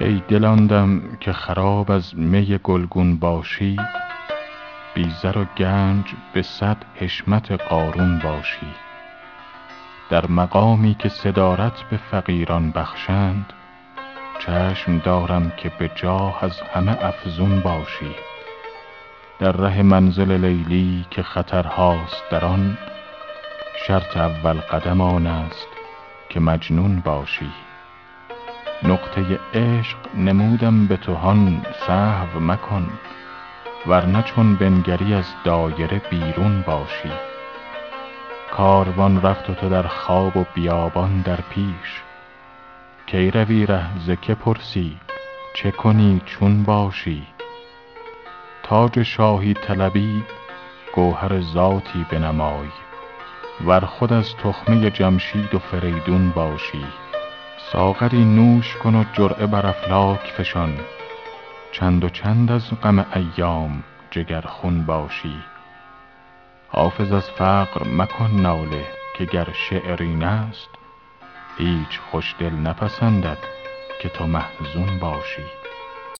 ای دل که خراب از می گلگون باشی بی و گنج به صد حشمت قارون باشی. در مقامی که صدارت به فقیران بخشند چشم دارم که به جاه از همه افزون باشی. در ره منزل لیلی که خطرهاست در آن شرط اول قدم آن است که مجنون باشی. نقطه عشق نمودم به تو هان سهو مکن ور نه چون بنگری از دایره بیرون باشی. کاروان رفت و تو در خواب و بیابان در پیش. کی روی ره ز که پرسی؟ چه کنی چون باشی؟ تاج شاهی طلبی گوهر ذاتی بنمای. ور خود از تخمه جمشید و فریدون باشی. ساغری نوش کن و جرعه بر افلاک فشان. چند و چند از غم ایام جگرخون باشی. حافظ از فقر مکن ناله که گر شعر این است هیچ خوش دل نپسندد که تو محزون باشی.